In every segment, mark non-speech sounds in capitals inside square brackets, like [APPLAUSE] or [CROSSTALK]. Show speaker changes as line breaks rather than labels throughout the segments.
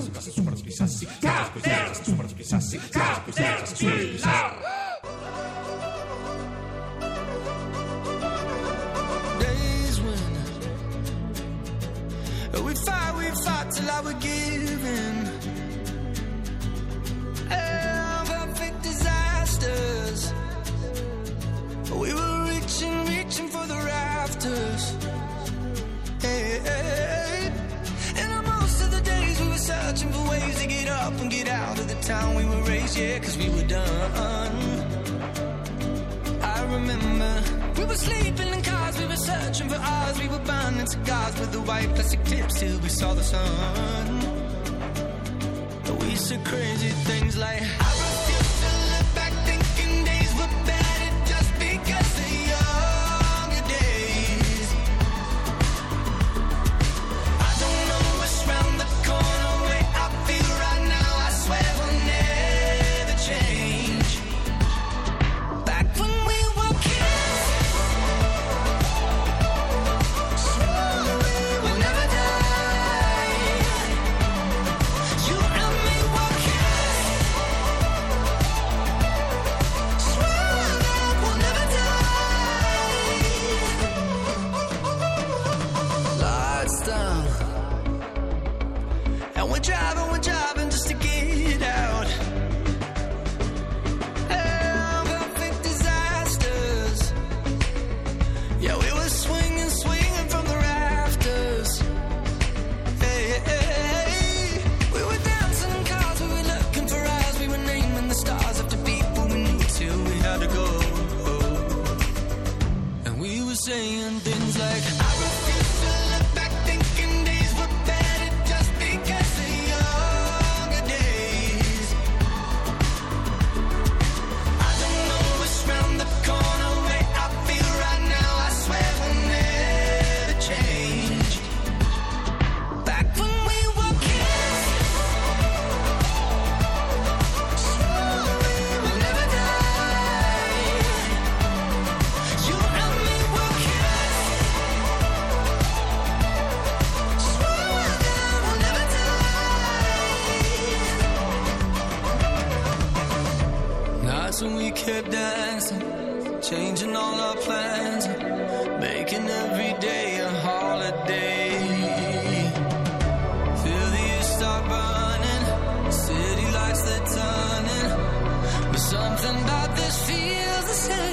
superficie, superficie, town we were raised, yeah, cause we were done. I remember we were sleeping in cars, we were searching for ours, we were burning cigars with the white plastic tips till we saw the sun. But we said crazy things like, kept dancing, changing all our plans, making every day a holiday. Feel the years start burning, city lights they're turning, but something about this feels the same.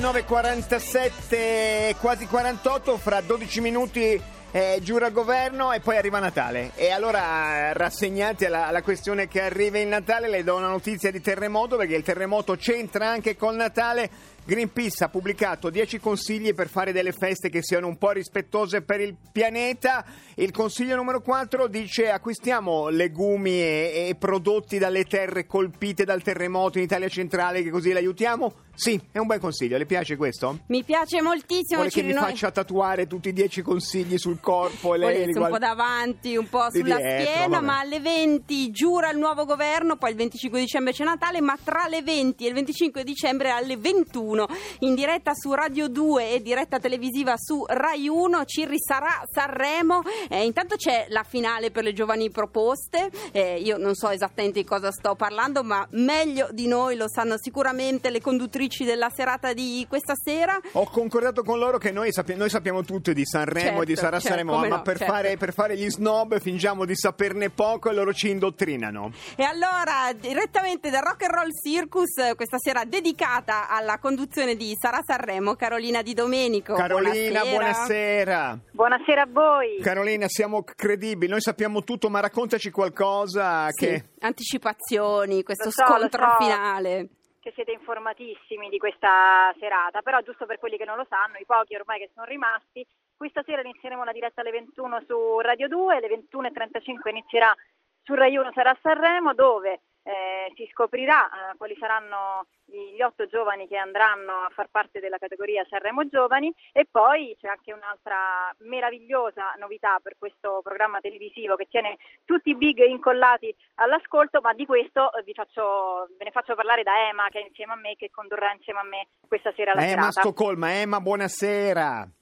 19.47, quasi 48, fra 12 minuti eh, giura governo e poi arriva Natale. E allora, rassegnati alla, alla questione che arriva il Natale, le do una notizia di terremoto, perché il terremoto c'entra anche col Natale. Greenpeace ha pubblicato 10 consigli per fare delle feste che siano un po' rispettose per il pianeta. Il consiglio numero 4 dice acquistiamo legumi e, e prodotti dalle terre colpite dal terremoto in Italia centrale, che così le aiutiamo. Sì, è un bel consiglio. Le piace questo?
Mi piace moltissimo.
Vuole che mi faccia tatuare tutti i 10 consigli sul corpo e lei
Volesse
li
un po' davanti, un po' sulla
dietro,
schiena,
vabbè.
ma alle 20 giura il nuovo governo, poi il 25 dicembre c'è Natale, ma tra le 20 e il 25 dicembre alle 21 in diretta su Radio 2 e diretta televisiva su Rai 1 ci risarà Sanremo. Eh, intanto c'è la finale per le giovani proposte, Eh, io non so esattamente di cosa sto parlando, ma meglio di noi lo sanno sicuramente le conduttrici della serata di questa sera.
Ho concordato con loro che noi, sappi- noi sappiamo tutto di Sanremo e di
Certo,
Sara
certo,
Sanremo, ma
no,
per,
certo.
fare, per fare gli snob fingiamo di saperne poco e loro ci indottrinano.
E allora, direttamente dal Rock and Roll Circus, questa sera dedicata alla conduzione di Sara Sanremo, Carolina Di Domenico.
Carolina,
buonasera.
buonasera.
Buonasera a voi.
Carolina, siamo credibili, noi sappiamo tutto, ma raccontaci qualcosa
Sì,
che...
anticipazioni, questo
Lo so, lo
scontro
so.
finale.
Che siete informatissimi di questa serata, però giusto per quelli che non lo sanno, i pochi ormai che sono rimasti, questa sera inizieremo la diretta alle 21 su Radio 2, alle 21.35 inizierà su Rai 1 sarà Sanremo dove eh, si scoprirà eh, quali saranno gli otto giovani che andranno a far parte della categoria Sanremo Giovani e poi c'è anche un'altra meravigliosa novità per questo programma televisivo che tiene tutti i big incollati all'ascolto, ma di questo eh, vi faccio, ve ne faccio parlare da Emma che è insieme a me, che condurrà insieme a me questa sera la
Emma
serata.
Stoccolma, Emma, buonasera.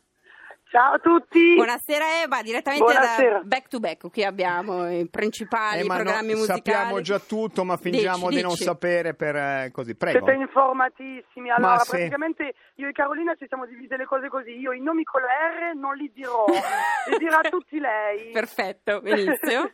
Ciao a tutti.
Buonasera Eva, direttamente
Buonasera.
da Back to Back, qui abbiamo i principali
Eh, ma no,
programmi musicali.
sappiamo già tutto, ma fingiamo
Dici,
di non
dici.
sapere per eh, così. Prego.
Siete informatissimi. Allora,
sì.
praticamente io e Carolina ci siamo divise le cose così. Io i nomi con la R non li dirò, [LAUGHS] li dirà tutti lei.
Perfetto, benissimo.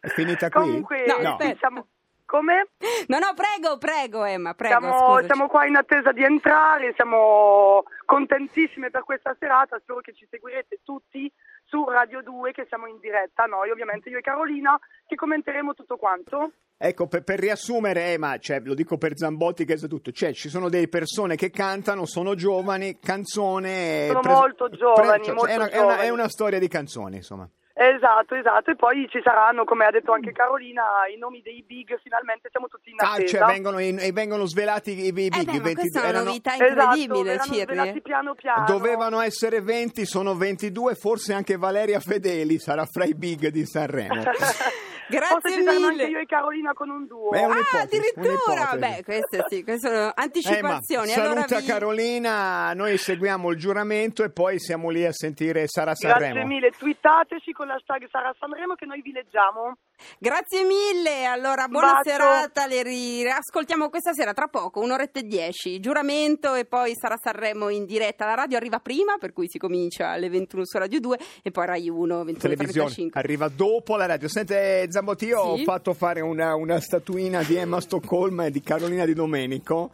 È finita qui?
Comunque,
No,
siamo... Come?
No, no, prego, prego Emma, prego,
Siamo, siamo qua in attesa di entrare, siamo contentissime per questa serata, spero che ci seguirete tutti su Radio 2 che siamo in diretta, noi ovviamente io e Carolina che commenteremo tutto quanto.
Ecco, per, per riassumere, Emma, cioè, lo dico per Zambotti che sa tutto, cioè ci sono delle persone che cantano, sono giovani, canzone...
Sono molto giovani,
cioè,
molto
è, una, è una- è
giovani.
una storia di canzoni, insomma.
Esatto, esatto, e poi ci saranno, come ha detto anche Carolina, i nomi dei big, finalmente siamo tutti in
Ah,
attesa.
cioè vengono, in- e vengono svelati i, i big,
Eh beh,
i
ma
22
questa è una
erano-
novità
Esatto,
incredibile,
verranno
Cirri.
svelati piano piano.
Dovevano essere 20, sono 22, forse anche Valeria Fedeli sarà fra i big di Sanremo. [LAUGHS]
Grazie
Forse
mille.
anche io e Carolina con un duo.
Beh,
Ah, addirittura! Beh, queste sì, queste sono
Emma,
anticipazioni.
saluta
allora vi-
Carolina, noi seguiamo il giuramento e poi siamo lì a sentire Sara
Grazie
Sanremo.
mille, twittateci con l'hashtag Sara Sanremo che noi vi leggiamo.
Grazie mille, allora buona
bacio.
serata, le riascoltiamo questa sera tra poco, un'oretta e dieci, giuramento e poi sarà Sanremo in diretta, la radio arriva prima per cui si comincia alle 21 su Radio 2 e poi Rai 1,
televisione
21.35.
arriva dopo la radio. Sente Zambotti, io ho
Sì?
fatto fare una, una statuina di Emma Stoccolma e di Carolina Di Domenico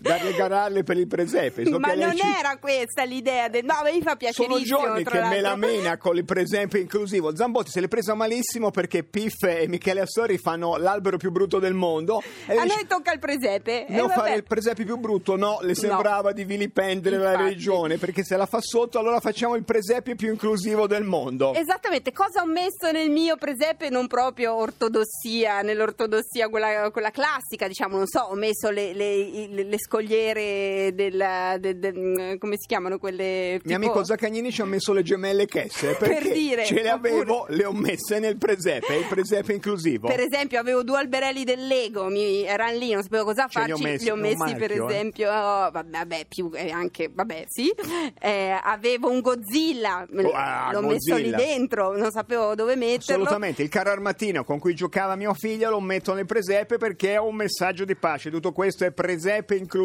da regalarle per il presepe. So
Ma non
ci-
era questa l'idea del... No, mi fa
Sono
piacerissimo.
giorni che me la mena con il presepe inclusivo. Zambotti se l'è presa malissimo perché Piff e Michele Assori fanno l'albero più brutto del mondo. E
A
dice,
noi tocca il presepe.
No,
vabbè.
fare il presepe più brutto, no, le sembrava di vilipendere la
Infatti.
religione, perché se la fa sotto allora facciamo il presepe più inclusivo del mondo.
Esattamente, cosa ho messo nel mio presepe? Non proprio ortodossia, nell'ortodossia quella, quella classica, diciamo, non so, ho messo le, le- le- le scogliere del, del- del- come si chiamano quelle?
Mio
tipo-
amico Zaccagnini ci ha messo le gemelle Kessler
Per
perché
dire,
ce le
oppure-
avevo, le ho messe nel presepe, il presepe inclusivo.
Per esempio, avevo due alberelli del Lego, mi, erano lì, non sapevo cosa
Ce li ho
farci.
messi,
li ho messi, per
marchio, eh.
esempio, oh, vabbè, vabbè, più eh, anche, vabbè, sì. Eh, avevo un Godzilla,
Oh, ah,
l'ho messo lì
Godzilla.
dentro, non sapevo dove metterlo.
Assolutamente, il carro armatino con cui giocava mio figlio lo metto nel presepe perché è un messaggio di pace. Tutto questo è presepe inclusivo.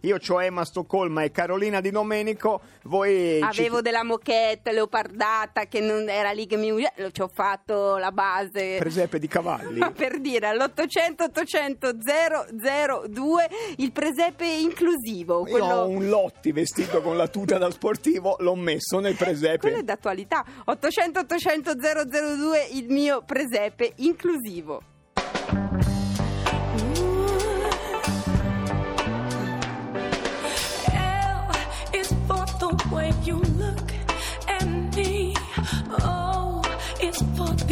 Io ho Emma Stoccolma e Carolina Di Domenico. Voi ci-
Avevo della moquette leopardata che non era lì che mi lo- ci ho fatto la base
presepe di cavalli. [LAUGHS]
per dire all'800 800 002 il presepe inclusivo
Io ho
quello,
un Lotti vestito con la tuta da sportivo, l'ho messo nel presepe.
quello è d'attualità 800 800 002 il mio presepe inclusivo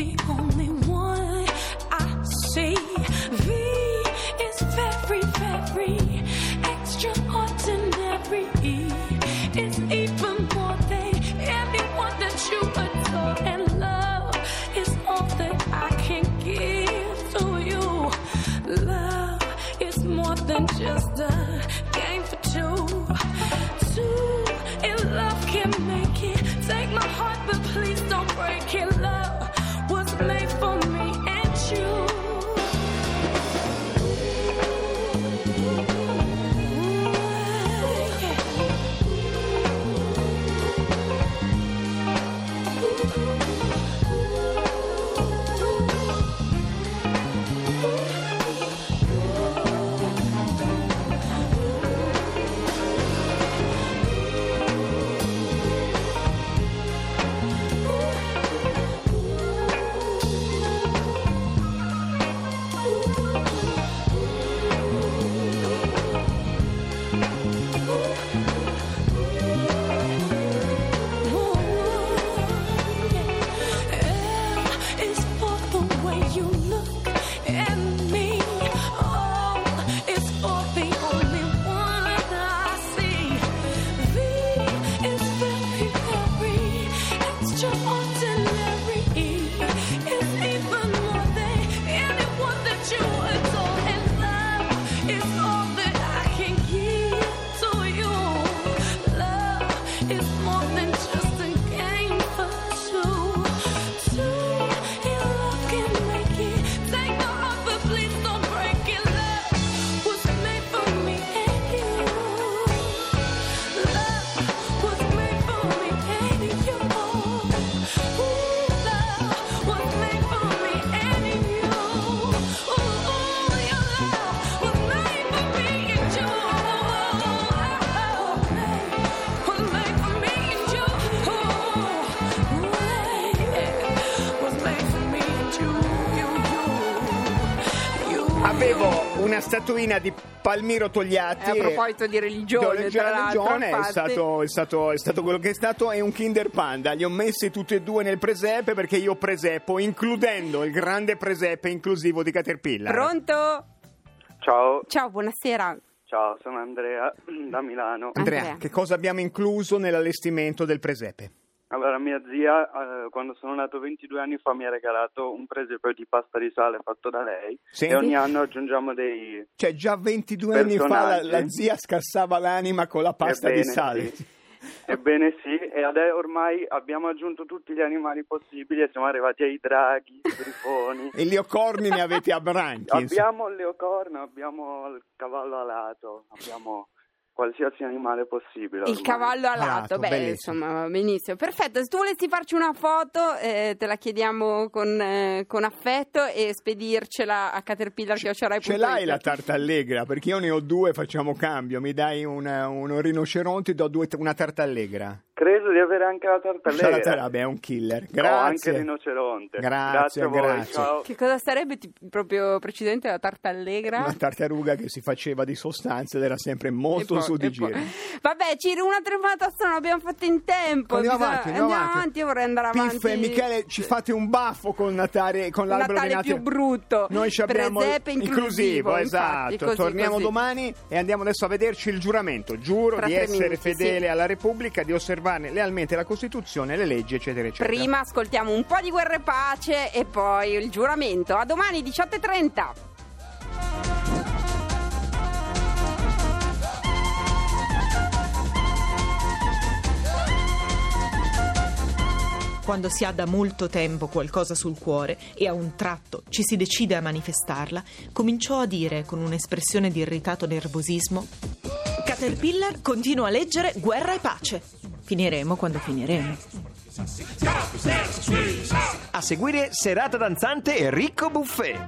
the only one I see. V is very, very extraordinary. It's even more than anyone that you adore. And love is all that I can give to you. Love is more than just a game for two. Two in love can make it. Take my heart, but please don't break it. It's more than
una statuina di Palmiro Togliatti.
Eh, a proposito di religione,
Di religione, è, stato, è, stato, è stato quello che è stato e un Kinder Panda. Li ho messi tutti e due nel presepe perché io presepo, includendo il grande presepe inclusivo di Caterpillar.
Pronto?
Ciao,
Ciao, buonasera.
ciao, sono Andrea da Milano.
Andrea,
Andrea.
che cosa abbiamo incluso nell'allestimento del presepe?
Allora, mia zia, eh, quando sono nato 22 anni fa, mi ha regalato un presepe di pasta di sale fatto da lei
Sì.
e ogni anno aggiungiamo dei...
Cioè, già 22 anni fa la, la zia scassava l'anima con la pasta
Ebbene,
di sale.
sì. Ebbene sì, e adesso ormai abbiamo aggiunto tutti gli animali possibili e siamo arrivati ai draghi, ai grifoni.
E gli ocorni ne avete a branchi.
abbiamo il leocorno, abbiamo il cavallo alato, abbiamo qualsiasi animale possibile.
Il
ormai.
cavallo alato,
Alato,
beh,
bellissimo.
insomma, benissimo. Perfetto, se tu volessi farci una foto, eh, te la chiediamo con, eh, con affetto e spedircela a Caterpillar che
Ce l'hai la tarta allegra? Perché io ne ho due, facciamo cambio. Mi dai una- un rinoceronte, do due, una tarta allegra.
Credo di avere anche la
La
tartallega.
tarta- vabbè, è un killer.
Ho anche
Grazie.
il rinoceronte.
Grazie,
voi,
grazie.
ciao.
Che cosa sarebbe ti- proprio precedente la tarta allegra?
Una tartaruga che si faceva di sostanze ed era sempre molto
poi-
su di giro. [LAUGHS]
Vabbè, Ciro, una telefonata strana l'abbiamo fatta in tempo.
Andiamo
bisogna-
avanti, andiamo avanti.
io vorrei andare avanti.
Piff e Michele, ci fate un baffo con, Natale, con l'albero
Natale
di Natale.
più brutto.
Noi ci abbiamo
Presepe inclusivo, infatti,
esatto.
così,
Torniamo
così.
domani e andiamo adesso a vederci il giuramento. Giuro
Tra
di essere
minuti,
fedele
sì.
alla Repubblica, di osservarne lealmente la Costituzione, le leggi, eccetera, eccetera.
Prima ascoltiamo un po' di guerra e pace e poi il giuramento. A domani 18.30.
Quando si ha da molto tempo qualcosa sul cuore e a un tratto ci si decide a manifestarla, cominciò a dire con un'espressione di irritato nervosismo: Caterpillar continua a leggere Guerra e pace. Finiremo quando finiremo.
A seguire serata danzante e ricco buffet.